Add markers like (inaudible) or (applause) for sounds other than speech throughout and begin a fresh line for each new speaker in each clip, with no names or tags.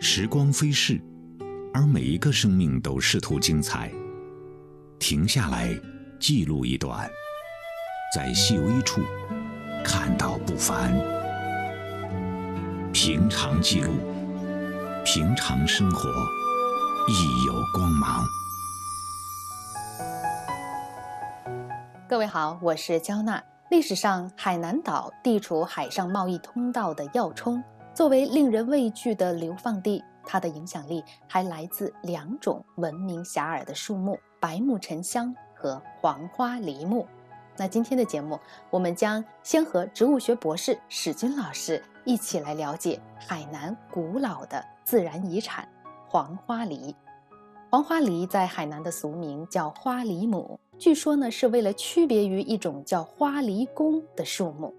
时光飞逝，而每一个生命都试图精彩。停下来，记录一段，在细微处看到不凡。平常记录，平常生活，亦有光芒。
各位好，我是焦娜。历史上，海南岛地处海上贸易通道的要冲，作为令人畏惧的流放地，它的影响力还来自两种闻名遐迩的树木：白木沉香和黄花梨木。那今天的节目，我们将先和植物学博士史军老师一起来了解海南古老的自然遗产——黄花梨。黄花梨在海南的俗名叫花梨母。据说呢，是为了区别于一种叫花梨公的树木，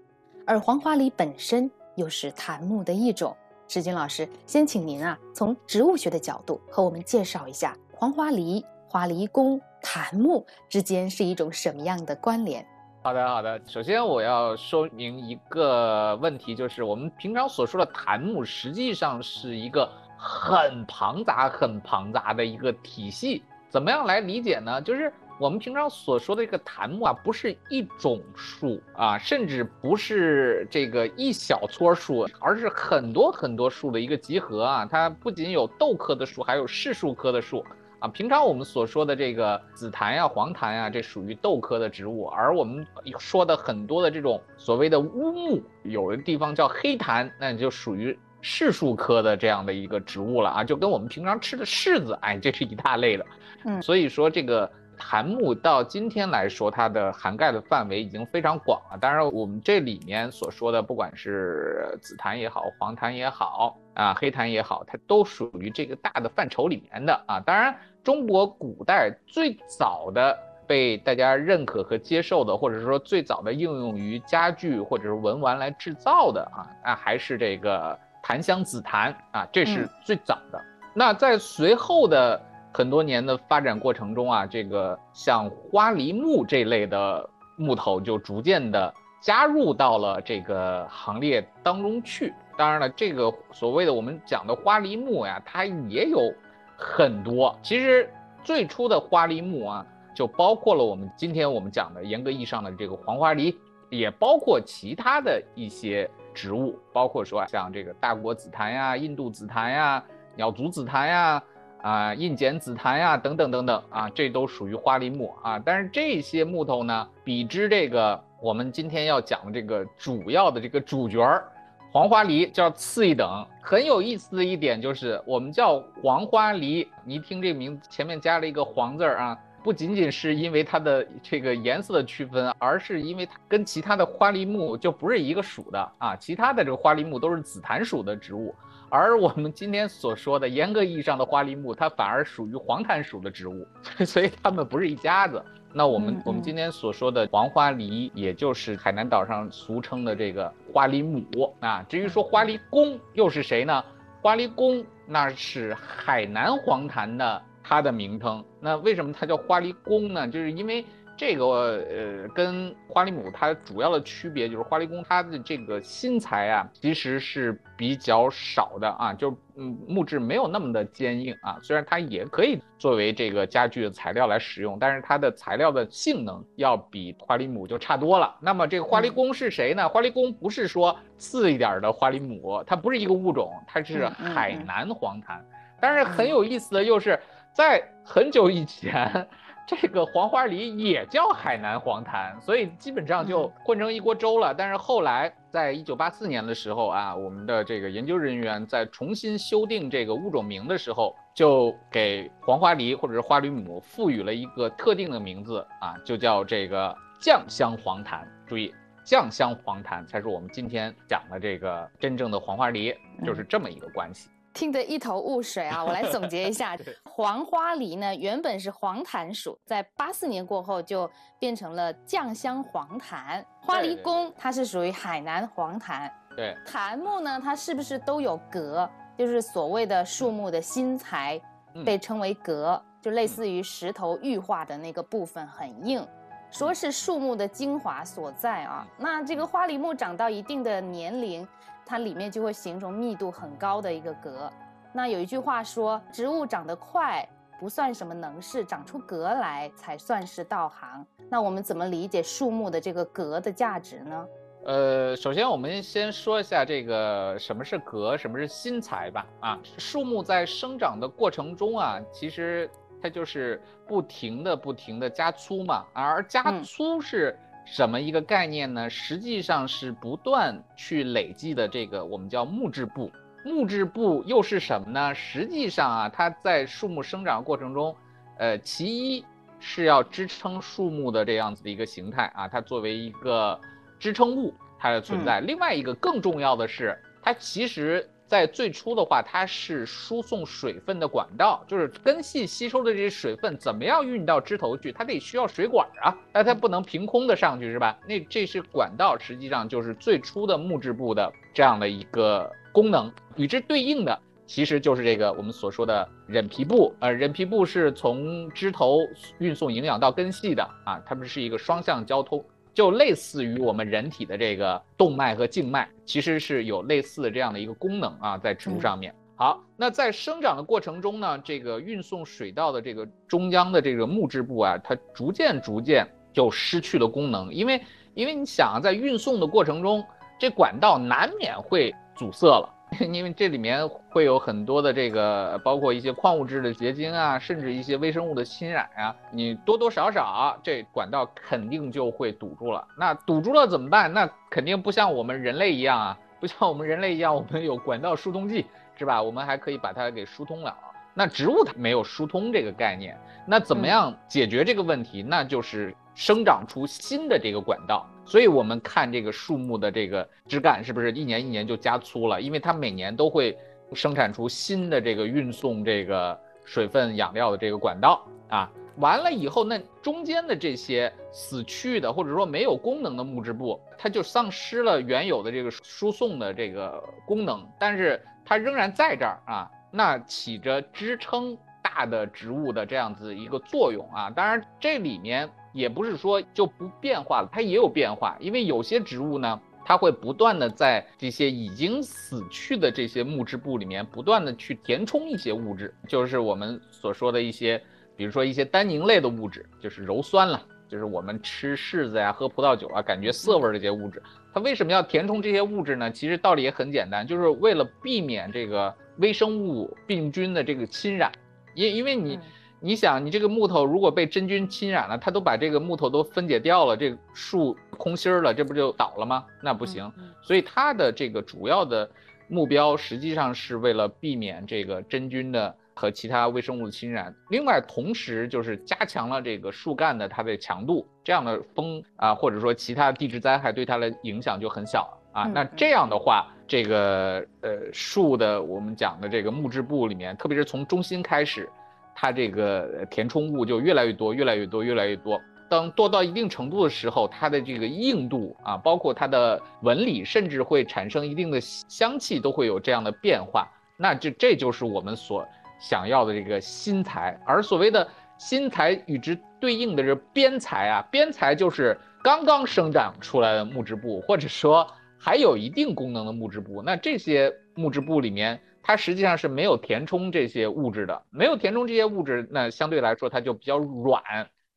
而黄花梨本身又是檀木的一种。石军老师，先请您啊，从植物学的角度和我们介绍一下黄花梨、花梨公、檀木之间是一种什么样的关联？
好的，好的。首先我要说明一个问题，就是我们平常所说的檀木，实际上是一个很庞杂、很庞杂的一个体系。怎么样来理解呢？就是。我们平常所说的这个檀木啊，不是一种树啊，甚至不是这个一小撮树，而是很多很多树的一个集合啊。它不仅有豆科的树，还有柿树科的树啊。平常我们所说的这个紫檀呀、黄檀呀，这属于豆科的植物，而我们说的很多的这种所谓的乌木，有的地方叫黑檀，那就属于柿树科的这样的一个植物了啊，就跟我们平常吃的柿子，哎，这是一大类的。嗯，所以说这个。檀木到今天来说，它的涵盖的范围已经非常广了。当然，我们这里面所说的，不管是紫檀也好，黄檀也好，啊，黑檀也好，它都属于这个大的范畴里面的啊。当然，中国古代最早的被大家认可和接受的，或者说最早的应用于家具或者是文玩来制造的啊，那还是这个檀香紫檀啊，这是最早的。那在随后的。很多年的发展过程中啊，这个像花梨木这类的木头就逐渐的加入到了这个行列当中去。当然了，这个所谓的我们讲的花梨木呀，它也有很多。其实最初的花梨木啊，就包括了我们今天我们讲的严格意义上的这个黄花梨，也包括其他的一些植物，包括说像这个大果紫檀呀、印度紫檀呀、鸟足紫檀呀。啊，印碱紫檀呀，等等等等啊，这都属于花梨木啊。但是这些木头呢，比之这个我们今天要讲的这个主要的这个主角儿黄花梨，叫次一等。很有意思的一点就是，我们叫黄花梨，你一听这名字前面加了一个黄字儿啊，不仅仅是因为它的这个颜色的区分，而是因为它跟其他的花梨木就不是一个属的啊。其他的这个花梨木都是紫檀属的植物。而我们今天所说的严格意义上的花梨木，它反而属于黄檀属的植物，(laughs) 所以它们不是一家子。那我们我们今天所说的黄花梨，也就是海南岛上俗称的这个花梨母啊。至于说花梨公又是谁呢？花梨公那是海南黄檀的它的名称。那为什么它叫花梨公呢？就是因为。这个呃，跟花梨木它主要的区别就是花梨公它的这个新材啊，其实是比较少的啊，就嗯木质没有那么的坚硬啊。虽然它也可以作为这个家具的材料来使用，但是它的材料的性能要比花梨木就差多了。那么这个花梨公是谁呢？花梨公不是说次一点的花梨木，它不是一个物种，它是海南黄檀。但是很有意思的又是在很久以前。这个黄花梨也叫海南黄檀，所以基本上就混成一锅粥了。但是后来，在一九八四年的时候啊，我们的这个研究人员在重新修订这个物种名的时候，就给黄花梨或者是花梨母赋予了一个特定的名字啊，就叫这个酱香黄檀。注意，酱香黄檀才是我们今天讲的这个真正的黄花梨，就是这么一个关系。
听得一头雾水啊！(laughs) 我来总结一下，黄花梨呢原本是黄檀属，在八四年过后就变成了酱香黄檀。花梨公它是属于海南黄檀。
对，
檀木呢，它是不是都有格？就是所谓的树木的新材，被称为革，就类似于石头玉化的那个部分很硬，说是树木的精华所在啊。那这个花梨木长到一定的年龄。它里面就会形成密度很高的一个格，那有一句话说，植物长得快不算什么能事，长出格来才算是道行。那我们怎么理解树木的这个格的价值呢？
呃，首先我们先说一下这个什么是格，什么是新材吧。啊，树木在生长的过程中啊，其实它就是不停的、不停的加粗嘛。而加粗是什么一个概念呢？实际上是不断去累积的这个我们叫木质部。木质部又是什么呢？实际上啊，它在树木生长过程中，呃，其一是要支撑树木的这样子的一个形态啊，它作为一个支撑物它的存在。另外一个更重要的是，它其实在最初的话，它是输送水分的管道，就是根系吸收的这些水分怎么样运到枝头去，它得需要水管啊，那它不能凭空的上去是吧？那这是管道，实际上就是最初的木质部的这样的一个。功能与之对应的，其实就是这个我们所说的韧皮部。呃，韧皮部是从枝头运送营养到根系的啊，它们是一个双向交通，就类似于我们人体的这个动脉和静脉，其实是有类似的这样的一个功能啊，在植物上面。好，那在生长的过程中呢，这个运送水稻的这个中央的这个木质部啊，它逐渐逐渐就失去了功能，因为因为你想啊在运送的过程中，这管道难免会。阻塞了，(laughs) 因为这里面会有很多的这个，包括一些矿物质的结晶啊，甚至一些微生物的侵染啊，你多多少少这管道肯定就会堵住了。那堵住了怎么办？那肯定不像我们人类一样啊，不像我们人类一样，我们有管道疏通剂，是吧？我们还可以把它给疏通了。那植物它没有疏通这个概念，那怎么样解决这个问题？那就是生长出新的这个管道。所以，我们看这个树木的这个枝干是不是一年一年就加粗了？因为它每年都会生产出新的这个运送这个水分养料的这个管道啊。完了以后，那中间的这些死去的或者说没有功能的木质部，它就丧失了原有的这个输送的这个功能，但是它仍然在这儿啊，那起着支撑大的植物的这样子一个作用啊。当然，这里面。也不是说就不变化了，它也有变化，因为有些植物呢，它会不断的在这些已经死去的这些木质部里面不断的去填充一些物质，就是我们所说的一些，比如说一些单宁类的物质，就是鞣酸了，就是我们吃柿子呀、喝葡萄酒啊，感觉涩味儿这些物质，它为什么要填充这些物质呢？其实道理也很简单，就是为了避免这个微生物病菌的这个侵染，因因为你。你想，你这个木头如果被真菌侵染了，它都把这个木头都分解掉了，这树空心儿了，这不就倒了吗？那不行。所以它的这个主要的目标，实际上是为了避免这个真菌的和其他微生物的侵染。另外，同时就是加强了这个树干的它的强度，这样的风啊，或者说其他地质灾害对它的影响就很小啊。那这样的话，这个呃树的我们讲的这个木质部里面，特别是从中心开始。它这个填充物就越来越多，越来越多，越来越多。当多到一定程度的时候，它的这个硬度啊，包括它的纹理，甚至会产生一定的香气，都会有这样的变化。那这这就是我们所想要的这个新材。而所谓的新材与之对应的是边材啊，边材就是刚刚生长出来的木质部，或者说还有一定功能的木质部。那这些木质部里面。它实际上是没有填充这些物质的，没有填充这些物质，那相对来说它就比较软。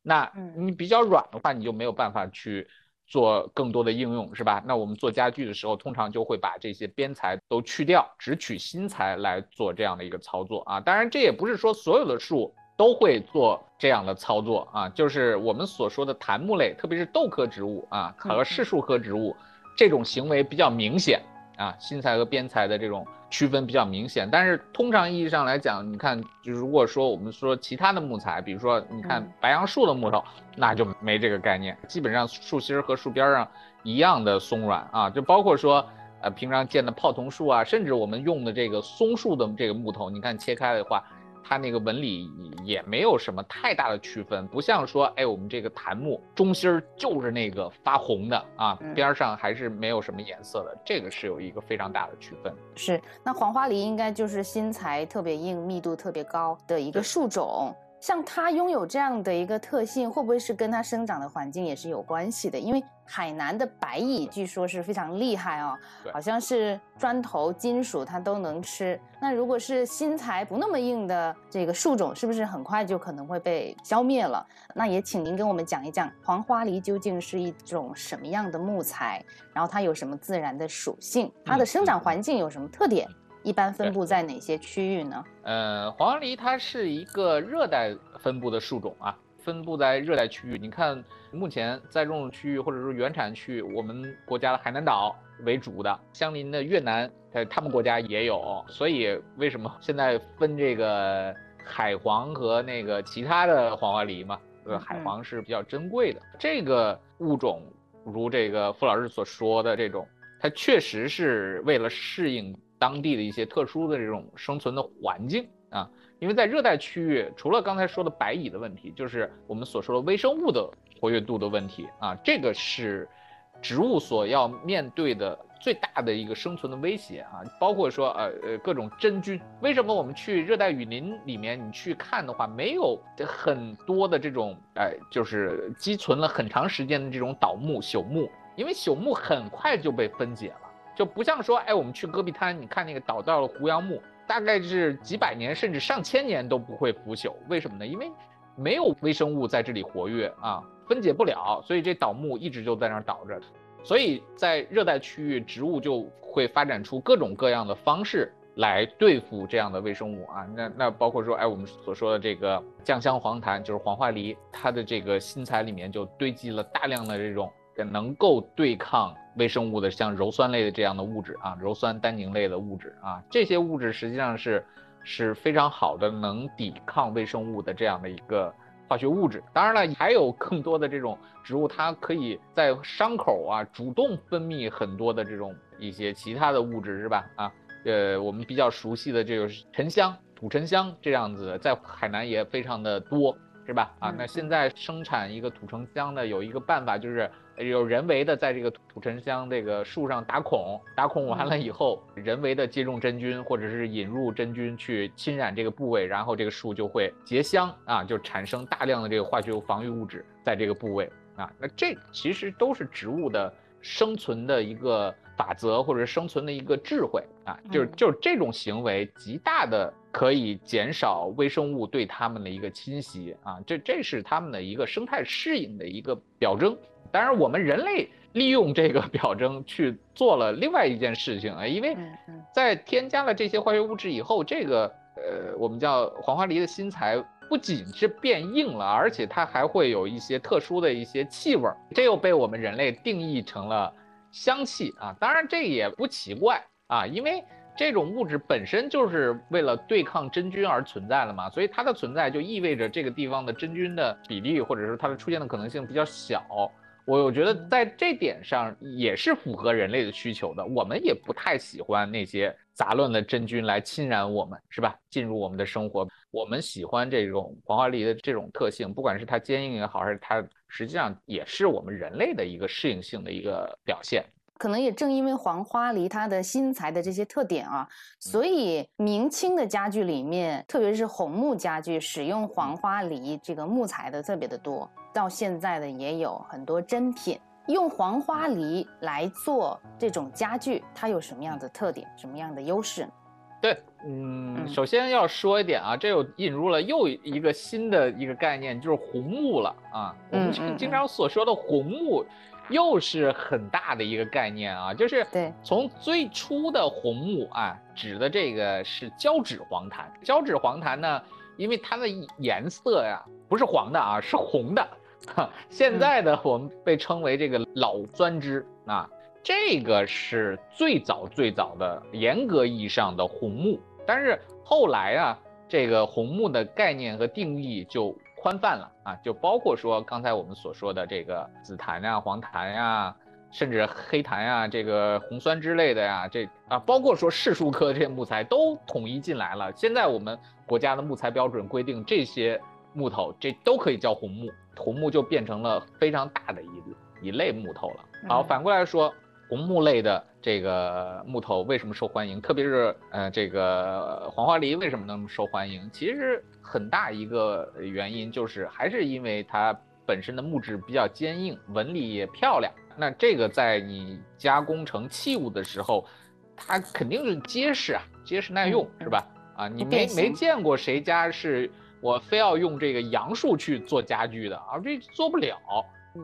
那你比较软的话，你就没有办法去做更多的应用，是吧？那我们做家具的时候，通常就会把这些边材都去掉，只取新材来做这样的一个操作啊。当然，这也不是说所有的树都会做这样的操作啊，就是我们所说的檀木类，特别是豆科植物啊和柿树科植物，这种行为比较明显啊，新材和边材的这种。区分比较明显，但是通常意义上来讲，你看，就如果说我们说其他的木材，比如说你看白杨树的木头，那就没这个概念，基本上树心和树边上一样的松软啊，就包括说，呃，平常见的泡桐树啊，甚至我们用的这个松树的这个木头，你看切开的话。它那个纹理也没有什么太大的区分，不像说，哎，我们这个檀木中心儿就是那个发红的啊，边上还是没有什么颜色的，这个是有一个非常大的区分。
是，那黄花梨应该就是新材特别硬、密度特别高的一个树种。像它拥有这样的一个特性，会不会是跟它生长的环境也是有关系的？因为海南的白蚁据说是非常厉害哦，好像是砖头、金属它都能吃。那如果是新材不那么硬的这个树种，是不是很快就可能会被消灭了？那也请您跟我们讲一讲黄花梨究竟是一种什么样的木材，然后它有什么自然的属性，它的生长环境有什么特点？一般分布在哪些区域呢？
呃，黄花梨它是一个热带分布的树种啊，分布在热带区域。你看，目前在种区域或者说原产区，我们国家的海南岛为主的，相邻的越南，呃，他们国家也有。所以为什么现在分这个海黄和那个其他的黄花梨嘛？呃，海黄是比较珍贵的。这个物种，如这个傅老师所说的这种，它确实是为了适应。当地的一些特殊的这种生存的环境啊，因为在热带区域，除了刚才说的白蚁的问题，就是我们所说的微生物的活跃度的问题啊，这个是植物所要面对的最大的一个生存的威胁啊，包括说呃呃各种真菌。为什么我们去热带雨林里面你去看的话，没有很多的这种哎，就是积存了很长时间的这种倒木朽木，因为朽木很快就被分解了。就不像说，哎，我们去戈壁滩，你看那个倒掉了胡杨木，大概是几百年甚至上千年都不会腐朽，为什么呢？因为没有微生物在这里活跃啊，分解不了，所以这倒木一直就在那儿倒着。所以在热带区域，植物就会发展出各种各样的方式来对付这样的微生物啊。那那包括说，哎，我们所说的这个酱香黄檀，就是黄花梨，它的这个新材里面就堆积了大量的这种。能够对抗微生物的，像鞣酸类的这样的物质啊，鞣酸单宁类的物质啊，这些物质实际上是是非常好的，能抵抗微生物的这样的一个化学物质。当然了，还有更多的这种植物，它可以在伤口啊主动分泌很多的这种一些其他的物质，是吧？啊，呃，我们比较熟悉的这个沉香、土沉香这样子，在海南也非常的多，是吧？啊，那现在生产一个土沉香的有一个办法就是。有人为的在这个土沉香这个树上打孔，打孔完了以后，人为的接种真菌或者是引入真菌去侵染这个部位，然后这个树就会结香啊，就产生大量的这个化学防御物质在这个部位啊。那这其实都是植物的生存的一个法则，或者生存的一个智慧啊，就是就是这种行为极大的可以减少微生物对它们的一个侵袭啊，这这是它们的一个生态适应的一个表征。当然，我们人类利用这个表征去做了另外一件事情啊，(laughs) 因为在添加了这些化学物质以后，这个呃，我们叫黄花梨的新材不仅是变硬了，而且它还会有一些特殊的一些气味儿，这又被我们人类定义成了香气啊。当然，这也不奇怪啊，因为这种物质本身就是为了对抗真菌而存在的嘛，所以它的存在就意味着这个地方的真菌的比例或者是它的出现的可能性比较小。我我觉得在这点上也是符合人类的需求的。我们也不太喜欢那些杂乱的真菌来侵染我们，是吧？进入我们的生活，我们喜欢这种黄花梨的这种特性，不管是它坚硬也好，还是它实际上也是我们人类的一个适应性的一个表现。
可能也正因为黄花梨它的新材的这些特点啊，所以明清的家具里面，特别是红木家具，使用黄花梨这个木材的特别的多。到现在的也有很多珍品，用黄花梨来做这种家具，它有什么样的特点，什么样的优势？
对，嗯，首先要说一点啊，这又引入了又一个新的一个概念，就是红木了啊。我们经常所说的红木。又是很大的一个概念啊，就是
对，
从最初的红木啊，指的这个是胶质黄檀。胶质黄檀呢，因为它的颜色呀不是黄的啊，是红的。(laughs) 现在的我们被称为这个老酸枝啊，这个是最早最早的严格意义上的红木。但是后来啊，这个红木的概念和定义就。宽泛了啊，就包括说刚才我们所说的这个紫檀呀、黄檀呀，甚至黑檀呀、这个红酸之类的呀，这啊，包括说柿树科这些木材都统一进来了。现在我们国家的木材标准规定，这些木头这都可以叫红木，红木就变成了非常大的一一类木头了。好，反过来说，红木类的这个木头为什么受欢迎？特别是呃这个黄花梨为什么那么受欢迎？其实很大一个原因就是还是因为它本身的木质比较坚硬，纹理也漂亮。那这个在你加工成器物的时候，它肯定是结实啊，结实耐用，是吧？啊，你没没见过谁家是我非要用这个杨树去做家具的啊？这做不了。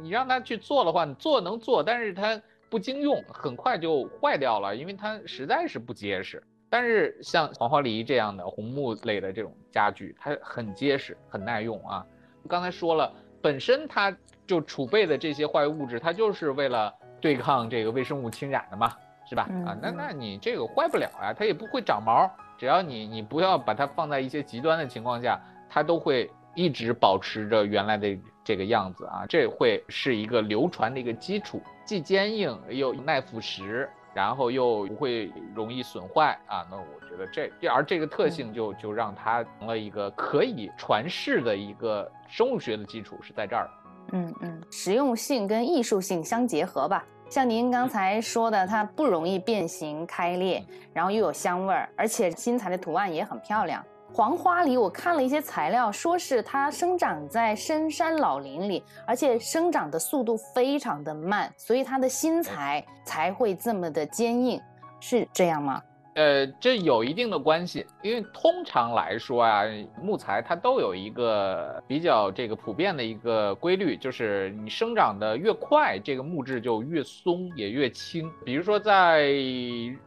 你让他去做的话，你做能做，但是它不经用，很快就坏掉了，因为它实在是不结实。但是像黄花梨这样的红木类的这种家具，它很结实，很耐用啊。刚才说了，本身它就储备的这些化学物质，它就是为了对抗这个微生物侵染的嘛，是吧？啊，那那你这个坏不了啊，它也不会长毛，只要你你不要把它放在一些极端的情况下，它都会一直保持着原来的。这个样子啊，这会是一个流传的一个基础，既坚硬又耐腐蚀，然后又不会容易损坏啊。那我觉得这，而这个特性就就让它成了一个可以传世的一个生物学的基础是在这儿。
嗯嗯，实用性跟艺术性相结合吧。像您刚才说的，它不容易变形开裂，然后又有香味儿，而且新材的图案也很漂亮。黄花梨，我看了一些材料，说是它生长在深山老林里，而且生长的速度非常的慢，所以它的心材才会这么的坚硬，是这样吗？
呃，这有一定的关系，因为通常来说啊，木材它都有一个比较这个普遍的一个规律，就是你生长的越快，这个木质就越松也越轻。比如说在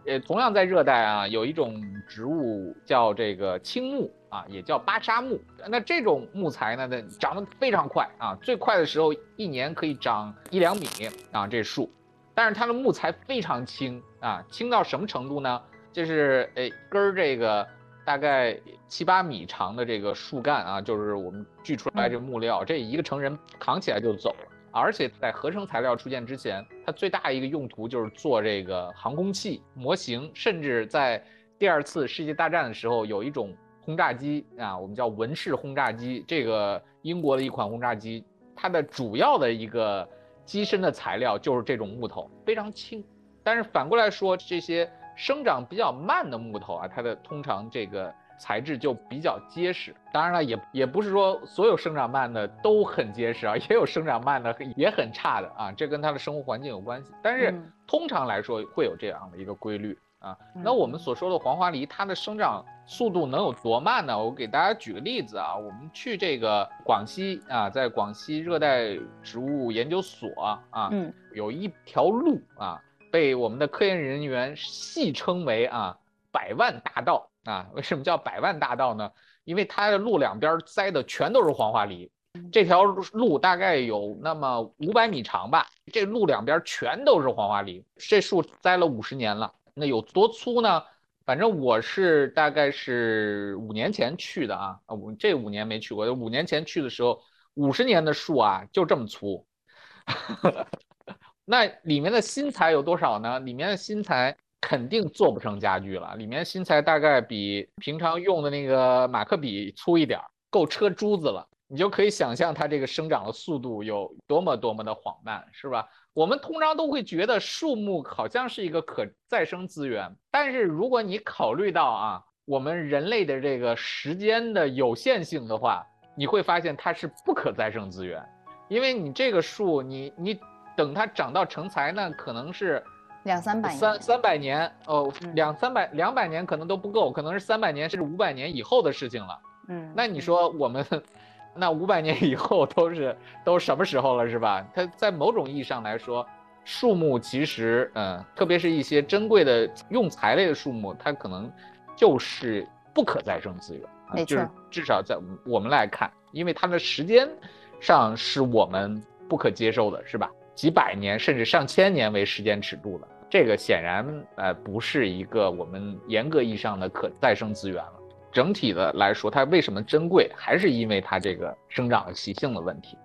呃，同样在热带啊，有一种植物叫这个青木啊，也叫巴沙木。那这种木材呢，它长得非常快啊，最快的时候一年可以长一两米啊，这树，但是它的木材非常轻啊，轻到什么程度呢？就是诶，根儿这个大概七八米长的这个树干啊，就是我们锯出来这木料，这一个成人扛起来就走了。而且在合成材料出现之前，它最大一个用途就是做这个航空器模型，甚至在第二次世界大战的时候，有一种轰炸机啊，我们叫文式轰炸机，这个英国的一款轰炸机，它的主要的一个机身的材料就是这种木头，非常轻。但是反过来说，这些。生长比较慢的木头啊，它的通常这个材质就比较结实。当然了，也也不是说所有生长慢的都很结实啊，也有生长慢的也很差的啊，这跟它的生活环境有关系。但是通常来说会有这样的一个规律啊。那我们所说的黄花梨，它的生长速度能有多慢呢？我给大家举个例子啊，我们去这个广西啊，在广西热带植物研究所啊，有一条路啊。被我们的科研人员戏称为啊百万大道啊，为什么叫百万大道呢？因为它的路两边栽的全都是黄花梨，这条路大概有那么五百米长吧，这路两边全都是黄花梨，这树栽了五十年了，那有多粗呢？反正我是大概是五年前去的啊，啊，我这五年没去过，五年前去的时候，五十年的树啊就这么粗。那里面的新材有多少呢？里面的新材肯定做不成家具了。里面新材大概比平常用的那个马克笔粗一点，够车珠子了。你就可以想象它这个生长的速度有多么多么的缓慢，是吧？我们通常都会觉得树木好像是一个可再生资源，但是如果你考虑到啊，我们人类的这个时间的有限性的话，你会发现它是不可再生资源，因为你这个树，你你。等它长到成材呢，可能是
两三百
三三百年哦，两三百两百年可能都不够，可能是三百年甚至五百年以后的事情了。嗯，那你说我们那五百年以后都是都什么时候了，是吧？它在某种意义上来说，树木其实嗯，特别是一些珍贵的用材类的树木，它可能就是不可再生资源。
没错，
至少在我们来看，因为它的时间上是我们不可接受的，是吧？几百年甚至上千年为时间尺度了，这个显然呃不是一个我们严格意义上的可再生资源了。整体的来说，它为什么珍贵，还是因为它这个生长的习性的问题。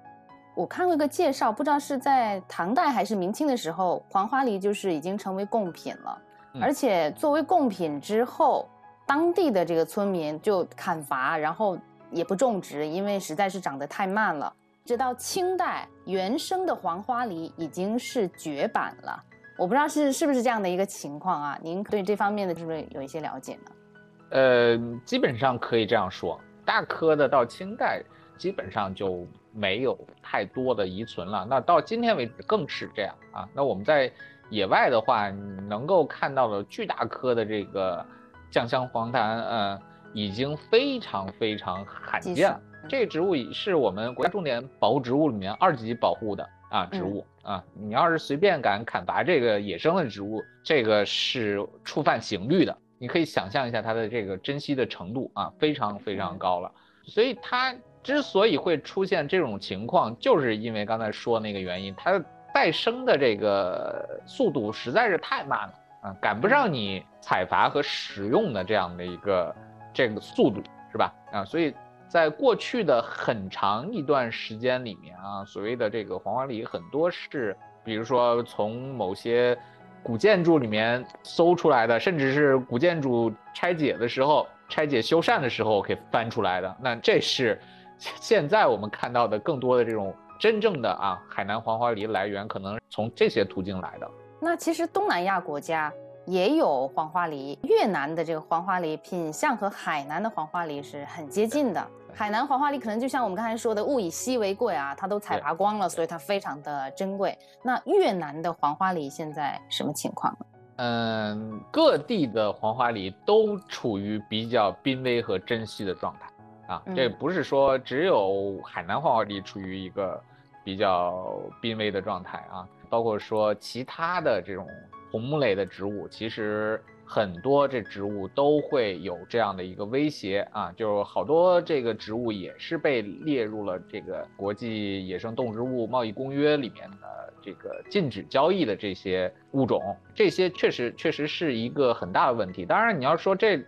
我看过一个介绍，不知道是在唐代还是明清的时候，黄花梨就是已经成为贡品了，而且作为贡品之后，当地的这个村民就砍伐，然后也不种植，因为实在是长得太慢了。直到清代，原生的黄花梨已经是绝版了。我不知道是是不是这样的一个情况啊？您对这方面的是不是有一些了解呢？
呃，基本上可以这样说，大颗的到清代基本上就没有太多的遗存了。那到今天为止更是这样啊。那我们在野外的话，能够看到的巨大颗的这个酱香黄檀，呃，已经非常非常罕见了。这个植物是我们国家重点保护植物里面二级保护的啊植物啊。你要是随便敢砍伐这个野生的植物，这个是触犯刑律的。你可以想象一下它的这个珍惜的程度啊，非常非常高了。所以它之所以会出现这种情况，就是因为刚才说那个原因，它再生的这个速度实在是太慢了啊，赶不上你采伐和使用的这样的一个这个速度，是吧？啊，所以在过去的很长一段时间里面啊，所谓的这个黄花梨很多是，比如说从某些。古建筑里面搜出来的，甚至是古建筑拆解的时候、拆解修缮的时候可以翻出来的，那这是现在我们看到的更多的这种真正的啊海南黄花梨来源，可能从这些途径来的。
那其实东南亚国家。也有黄花梨，越南的这个黄花梨品相和海南的黄花梨是很接近的。海南黄花梨可能就像我们刚才说的，物以稀为贵啊，它都采拔光了，所以它非常的珍贵。那越南的黄花梨现在什么情况？
嗯，各地的黄花梨都处于比较濒危和珍稀的状态啊，这不是说只有海南黄花梨处于一个比较濒危的状态啊，包括说其他的这种。红木类的植物，其实很多这植物都会有这样的一个威胁啊，就好多这个植物也是被列入了这个国际野生动植物贸易公约里面的这个禁止交易的这些物种，这些确实确实是一个很大的问题。当然，你要说这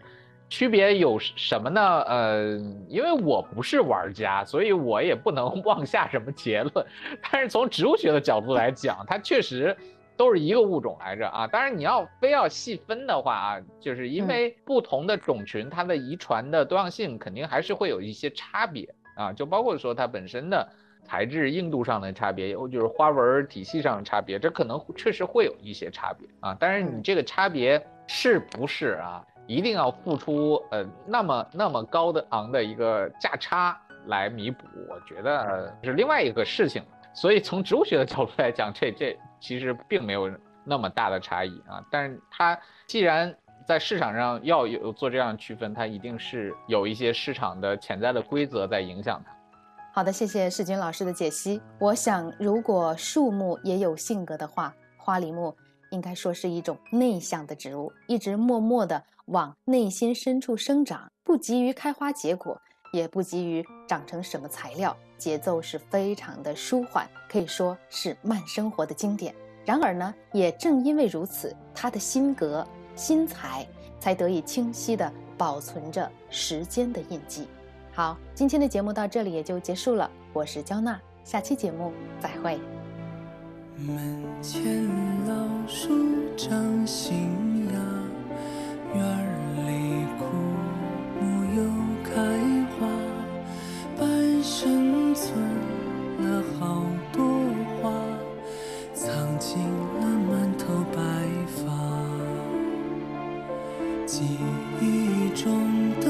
区别有什么呢？呃，因为我不是玩家，所以我也不能 (laughs) 妄下什么结论。但是从植物学的角度来讲，它确实。都是一个物种来着啊！当然，你要非要细分的话啊，就是因为不同的种群，它的遗传的多样性肯定还是会有一些差别啊，就包括说它本身的材质硬度上的差别，有就是花纹体系上的差别，这可能确实会有一些差别啊。但是你这个差别是不是啊，一定要付出呃那么那么高的昂的一个价差来弥补？我觉得是另外一个事情。所以从植物学的角度来讲，这这。其实并没有那么大的差异啊，但是它既然在市场上要有做这样区分，它一定是有一些市场的潜在的规则在影响它。
好的，谢谢世军老师的解析。我想，如果树木也有性格的话，花梨木应该说是一种内向的植物，一直默默地往内心深处生长，不急于开花结果，也不急于长成什么材料。节奏是非常的舒缓，可以说是慢生活的经典。然而呢，也正因为如此，他的心格、心材才得以清晰地保存着时间的印记。好，今天的节目到这里也就结束了。我是焦娜，下期节目再会。门前老树长新芽，院存了好多话，藏进了满头白发。记忆中的